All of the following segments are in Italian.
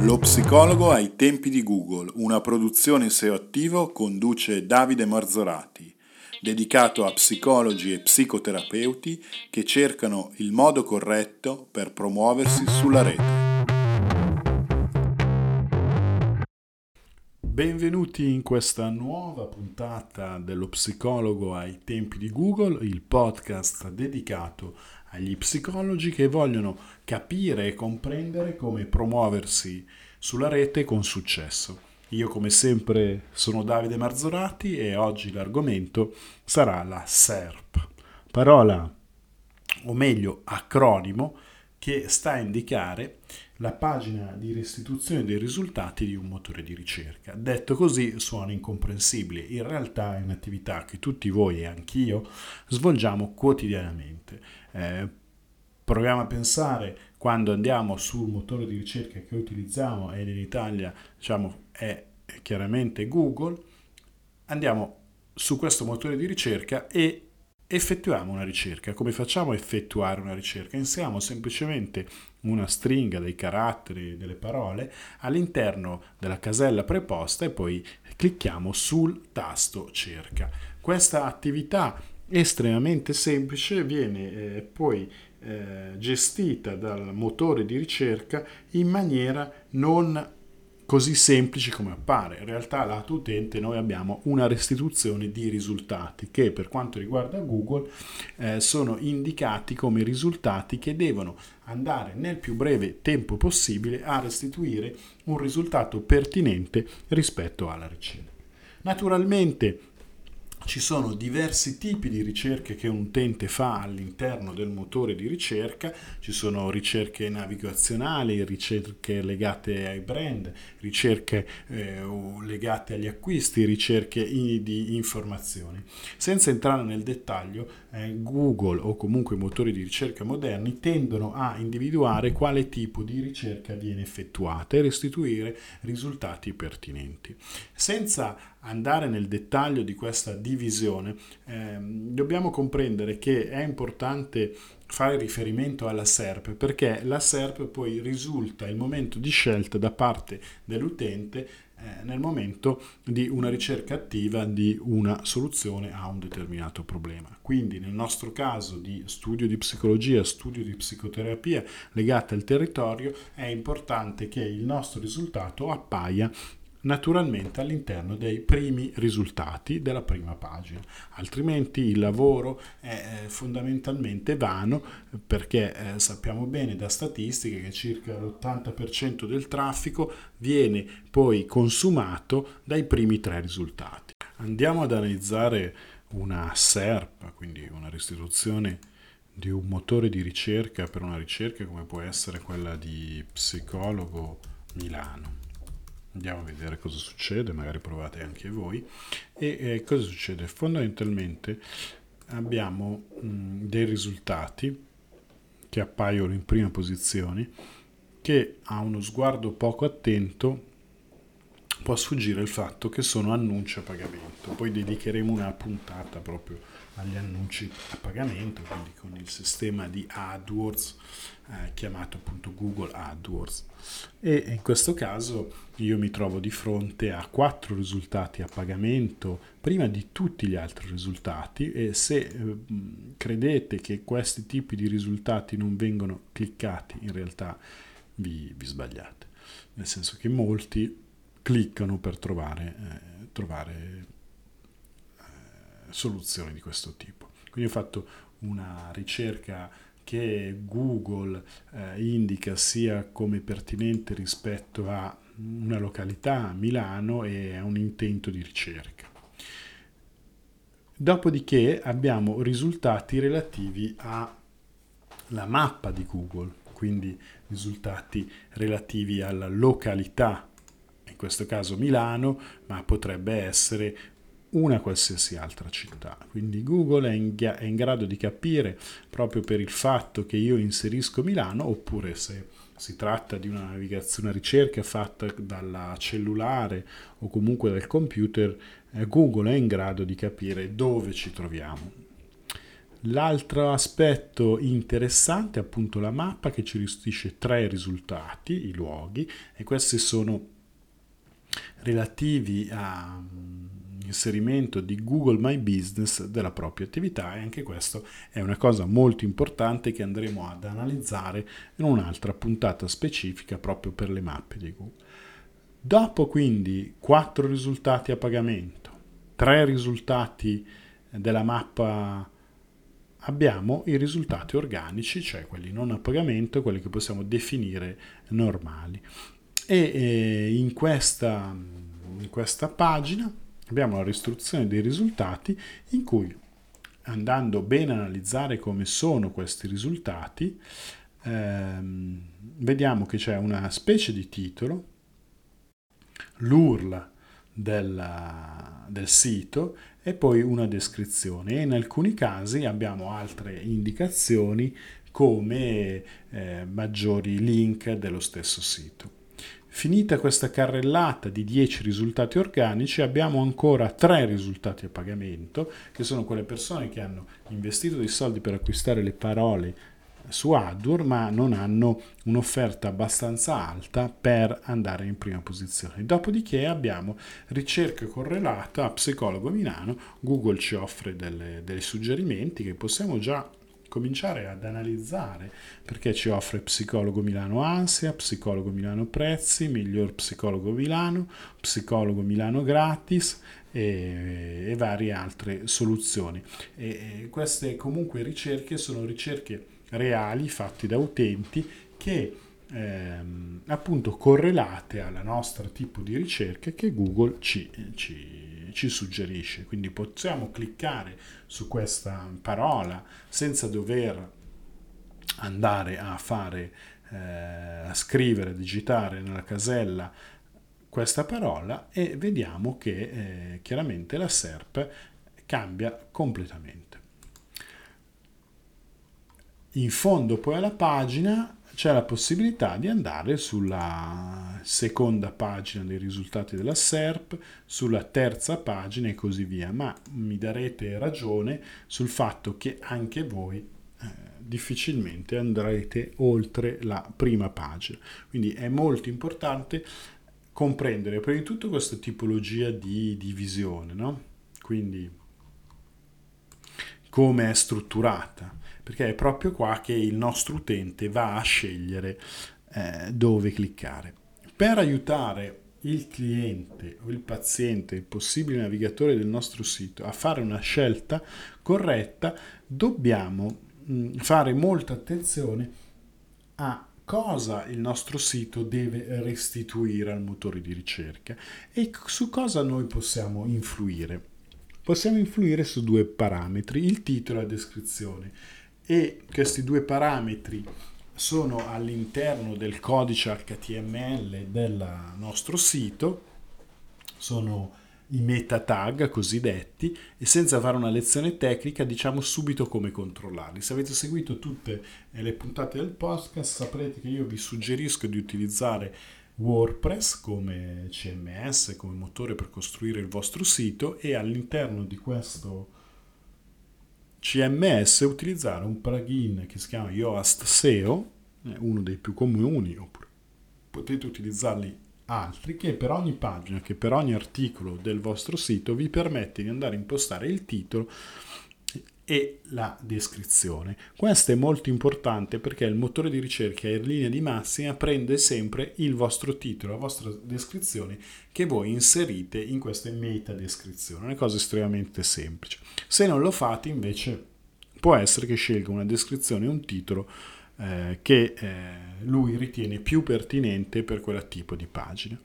Lo psicologo ai tempi di Google, una produzione SEO attivo conduce Davide Marzorati, dedicato a psicologi e psicoterapeuti che cercano il modo corretto per promuoversi sulla rete. Benvenuti in questa nuova puntata dello psicologo ai tempi di Google, il podcast dedicato agli psicologi che vogliono capire e comprendere come promuoversi sulla rete con successo. Io come sempre sono Davide Marzorati e oggi l'argomento sarà la SERP, parola o meglio acronimo che sta a indicare la pagina di restituzione dei risultati di un motore di ricerca. Detto così suona incomprensibile, in realtà è un'attività che tutti voi e anch'io svolgiamo quotidianamente. Eh, proviamo a pensare quando andiamo sul motore di ricerca che utilizziamo ed in Italia diciamo, è chiaramente Google, andiamo su questo motore di ricerca e effettuiamo una ricerca. Come facciamo a effettuare una ricerca? Inseriamo semplicemente una stringa dei caratteri, delle parole all'interno della casella preposta e poi clicchiamo sul tasto cerca. Questa attività estremamente semplice viene eh, poi eh, gestita dal motore di ricerca in maniera non così semplici come appare. In realtà lato utente noi abbiamo una restituzione di risultati che per quanto riguarda Google eh, sono indicati come risultati che devono andare nel più breve tempo possibile a restituire un risultato pertinente rispetto alla ricerca. Naturalmente ci sono diversi tipi di ricerche che un utente fa all'interno del motore di ricerca, ci sono ricerche navigazionali, ricerche legate ai brand, ricerche eh, legate agli acquisti, ricerche in, di informazioni. Senza entrare nel dettaglio, eh, Google o comunque i motori di ricerca moderni tendono a individuare quale tipo di ricerca viene effettuata e restituire risultati pertinenti. Senza andare nel dettaglio di questa divisione, eh, dobbiamo comprendere che è importante fare riferimento alla SERP perché la SERP poi risulta il momento di scelta da parte dell'utente eh, nel momento di una ricerca attiva di una soluzione a un determinato problema. Quindi nel nostro caso di studio di psicologia, studio di psicoterapia legate al territorio, è importante che il nostro risultato appaia naturalmente all'interno dei primi risultati della prima pagina. Altrimenti il lavoro è eh, fondamentalmente vano perché eh, sappiamo bene da statistiche che circa l'80% del traffico viene poi consumato dai primi tre risultati. Andiamo ad analizzare una SERP, quindi una restituzione di un motore di ricerca per una ricerca come può essere quella di psicologo Milano. Andiamo a vedere cosa succede, magari provate anche voi. E eh, cosa succede? Fondamentalmente abbiamo mh, dei risultati che appaiono in prima posizione che a uno sguardo poco attento può sfuggire il fatto che sono annunci a pagamento. Poi dedicheremo una puntata proprio agli annunci a pagamento, quindi con il sistema di AdWords eh, chiamato appunto Google AdWords. E in questo caso io mi trovo di fronte a quattro risultati a pagamento prima di tutti gli altri risultati e se eh, credete che questi tipi di risultati non vengono cliccati, in realtà vi, vi sbagliate, nel senso che molti cliccano per trovare, eh, trovare eh, soluzioni di questo tipo. Quindi ho fatto una ricerca che Google eh, indica sia come pertinente rispetto a una località, Milano, e a un intento di ricerca. Dopodiché abbiamo risultati relativi alla mappa di Google, quindi risultati relativi alla località, in questo caso Milano, ma potrebbe essere una qualsiasi altra città. Quindi Google è in, è in, grado di capire proprio per il fatto che io inserisco Milano oppure se si tratta di una navigazione, ricerca fatta dalla cellulare o comunque dal computer, eh, Google è in grado di capire dove ci troviamo. L'altro aspetto interessante è appunto la mappa che ci restituisce tre risultati, i luoghi, e questi sono relativi all'inserimento mm, di Google My Business della propria attività e anche questo è una cosa molto importante che andremo ad analizzare in un'altra puntata specifica proprio per le mappe di Google. Dopo quindi quattro risultati a pagamento, tre risultati della mappa abbiamo i risultati organici, cioè quelli non a pagamento, quelli che possiamo definire normali. E eh, in, questa, in questa pagina abbiamo la ristruzione dei risultati in cui andando bene a analizzare come sono questi risultati, ehm, vediamo che c'è una specie di titolo, l'URL del, del sito e poi una descrizione e in alcuni casi abbiamo altre indicazioni come eh, maggiori link dello stesso sito. Finita questa carrellata di 10 risultati organici abbiamo ancora 3 risultati a pagamento che sono quelle persone che hanno investito dei soldi per acquistare le parole su AdWord ma non hanno un'offerta abbastanza alta per andare in prima posizione. Dopodiché abbiamo ricerca correlata a Psicologo Milano, Google ci offre dei suggerimenti che possiamo già cominciare ad analizzare perché ci offre Psicologo Milano Ansia, Psicologo Milano Prezzi, Miglior Psicologo Milano, Psicologo Milano Gratis e, e varie altre soluzioni. E, e queste comunque ricerche sono ricerche reali fatti da utenti che ehm, appunto correlate alla nostra tipo di ricerca che Google ci, ci, ci suggerisce. Quindi possiamo cliccare su questa parola senza dover andare a fare eh, a scrivere, digitare nella casella questa parola e vediamo che eh, chiaramente la SERP cambia completamente. In fondo poi alla pagina c'è la possibilità di andare sulla seconda pagina dei risultati della SERP, sulla terza pagina e così via, ma mi darete ragione sul fatto che anche voi eh, difficilmente andrete oltre la prima pagina. Quindi è molto importante comprendere prima di tutto questa tipologia di divisione, no? Quindi come è strutturata perché è proprio qua che il nostro utente va a scegliere eh, dove cliccare. Per aiutare il cliente o il paziente, il possibile navigatore del nostro sito a fare una scelta corretta, dobbiamo mm, fare molta attenzione a cosa il nostro sito deve restituire al motore di ricerca e su cosa noi possiamo influire. Possiamo influire su due parametri, il titolo e la descrizione e questi due parametri sono all'interno del codice HTML del nostro sito, sono i meta tag cosiddetti e senza fare una lezione tecnica diciamo subito come controllarli. Se avete seguito tutte le puntate del podcast saprete che io vi suggerisco di utilizzare WordPress come CMS, come motore per costruire il vostro sito e all'interno di questo CMS utilizzare un plugin che si chiama Yoast SEO, uno dei più comuni, oppure potete utilizzarli altri, che per ogni pagina, che per ogni articolo del vostro sito vi permette di andare a impostare il titolo e la descrizione. Questo è molto importante perché il motore di ricerca in linea di massima prende sempre il vostro titolo, la vostra descrizione che voi inserite in queste meta descrizioni. Una cosa estremamente semplice. Se non lo fate invece può essere che scelga una descrizione e un titolo eh, che eh, lui ritiene più pertinente per quel tipo di pagina.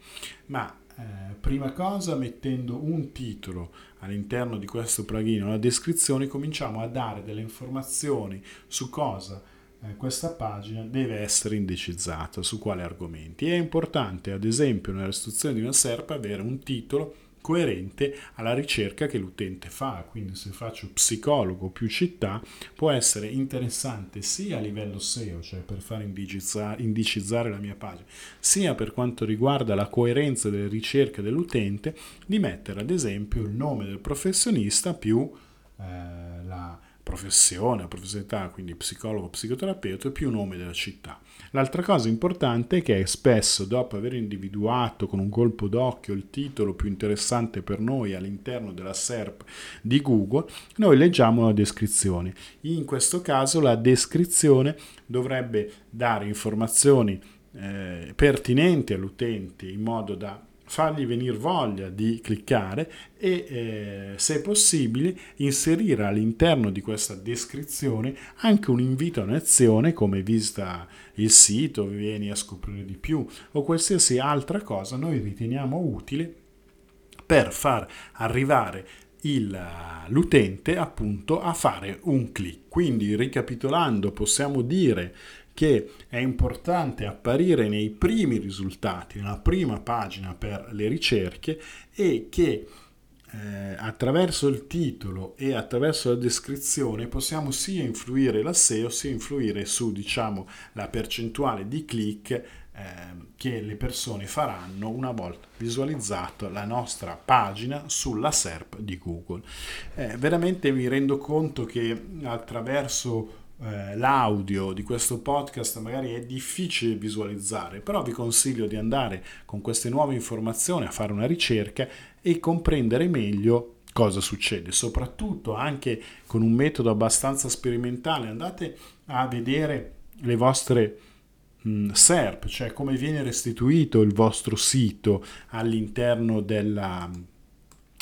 Ma eh, prima cosa mettendo un titolo all'interno di questo plugin, la descrizione, cominciamo a dare delle informazioni su cosa eh, questa pagina deve essere indicizzata, su quali argomenti. È importante, ad esempio, nella istruzione di una SERP avere un titolo coerente alla ricerca che l'utente fa. Quindi se faccio psicologo più città può essere interessante sia a livello SEO, cioè per far indicizzare la mia pagina, sia per quanto riguarda la coerenza delle ricerche dell'utente, di mettere ad esempio il nome del professionista più eh, la professione professionalità, quindi psicologo, psicoterapeuta, più nome della città. L'altra cosa importante è che spesso, dopo aver individuato con un colpo d'occhio il titolo più interessante per noi all'interno della SERP di Google, noi leggiamo la descrizione. In questo caso la descrizione dovrebbe dare informazioni eh, pertinenti all'utente in modo da fargli venire voglia di cliccare e eh, se possibile inserire all'interno di questa descrizione anche un invito a un'azione come visita il sito, vieni a scoprire di più o qualsiasi altra cosa noi riteniamo utile per far arrivare il, l'utente appunto a fare un clic. Quindi ricapitolando possiamo dire che è importante apparire nei primi risultati, nella prima pagina per le ricerche e che eh, attraverso il titolo e attraverso la descrizione possiamo sia influire la SEO sia influire su diciamo la percentuale di click eh, che le persone faranno una volta visualizzato la nostra pagina sulla SERP di Google. Eh, veramente mi rendo conto che attraverso eh, l'audio di questo podcast magari è difficile visualizzare, però vi consiglio di andare con queste nuove informazioni a fare una ricerca e comprendere meglio cosa succede, soprattutto anche con un metodo abbastanza sperimentale. Andate a vedere le vostre mh, SERP, cioè come viene restituito il vostro sito all'interno della,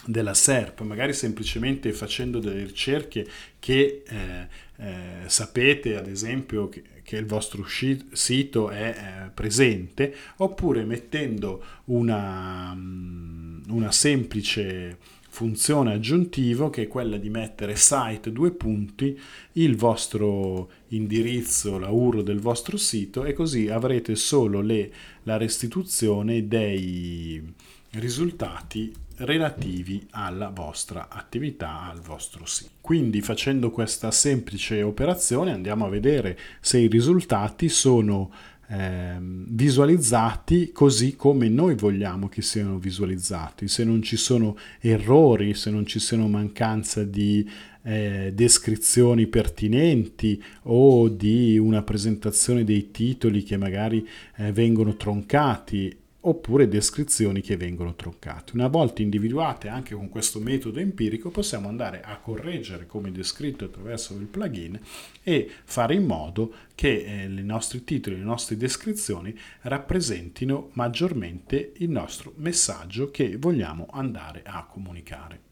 della SERP, magari semplicemente facendo delle ricerche che eh, eh, sapete ad esempio che, che il vostro sito è eh, presente, oppure mettendo una, mm, una semplice funzione aggiuntiva che è quella di mettere site due punti il vostro indirizzo, la URL del vostro sito e così avrete solo le, la restituzione dei risultati relativi alla vostra attività, al vostro sito. Quindi facendo questa semplice operazione andiamo a vedere se i risultati sono eh, visualizzati così come noi vogliamo che siano visualizzati, se non ci sono errori, se non ci siano mancanza di eh, descrizioni pertinenti o di una presentazione dei titoli che magari eh, vengono troncati oppure descrizioni che vengono troncate. Una volta individuate anche con questo metodo empirico possiamo andare a correggere come descritto attraverso il plugin e fare in modo che eh, i nostri titoli, le nostre descrizioni rappresentino maggiormente il nostro messaggio che vogliamo andare a comunicare.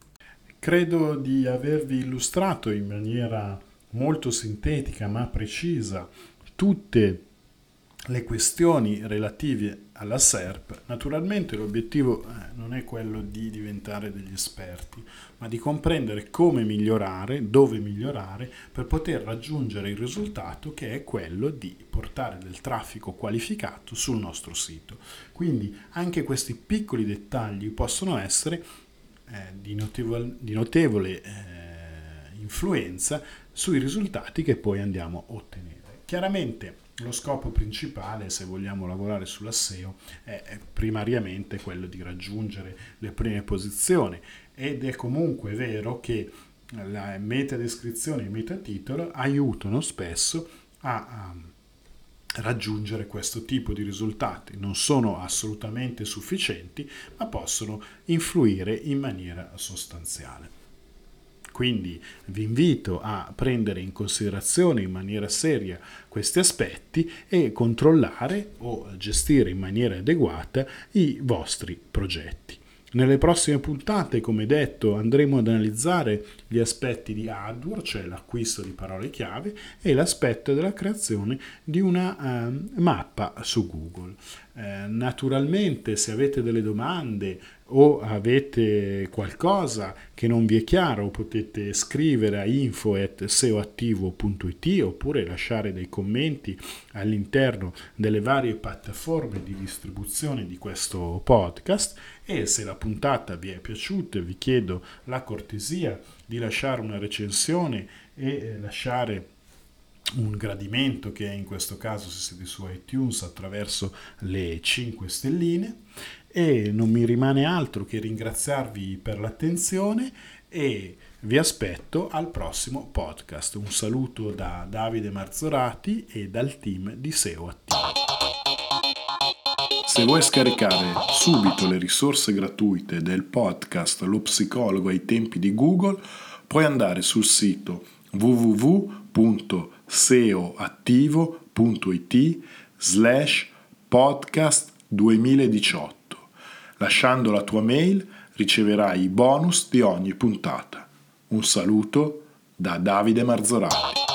Credo di avervi illustrato in maniera molto sintetica ma precisa tutte le questioni relative alla SERP, naturalmente l'obiettivo eh, non è quello di diventare degli esperti, ma di comprendere come migliorare, dove migliorare, per poter raggiungere il risultato che è quello di portare del traffico qualificato sul nostro sito. Quindi anche questi piccoli dettagli possono essere eh, di notevole, di notevole eh, influenza sui risultati che poi andiamo a ottenere. Chiaramente lo scopo principale, se vogliamo lavorare sulla SEO, è primariamente quello di raggiungere le prime posizioni ed è comunque vero che la metadescrizione e il metatitolo aiutano spesso a, a raggiungere questo tipo di risultati. Non sono assolutamente sufficienti, ma possono influire in maniera sostanziale. Quindi vi invito a prendere in considerazione in maniera seria questi aspetti e controllare o gestire in maniera adeguata i vostri progetti. Nelle prossime puntate, come detto, andremo ad analizzare gli aspetti di AdWords, cioè l'acquisto di parole chiave, e l'aspetto della creazione di una uh, mappa su Google. Uh, naturalmente, se avete delle domande o avete qualcosa che non vi è chiaro, potete scrivere a info.seoattivo.it oppure lasciare dei commenti all'interno delle varie piattaforme di distribuzione di questo podcast e se la puntata vi è piaciuta vi chiedo la cortesia di lasciare una recensione e eh, lasciare un gradimento che in questo caso se siete su iTunes attraverso le 5 stelline e non mi rimane altro che ringraziarvi per l'attenzione e Vi aspetto al prossimo podcast. Un saluto da Davide Marzorati e dal team di SEO Attivo. Se vuoi scaricare subito le risorse gratuite del podcast Lo psicologo ai tempi di Google, puoi andare sul sito www.seoattivo.it slash podcast 2018. Lasciando la tua mail riceverai i bonus di ogni puntata. Un saluto da Davide Marzorati.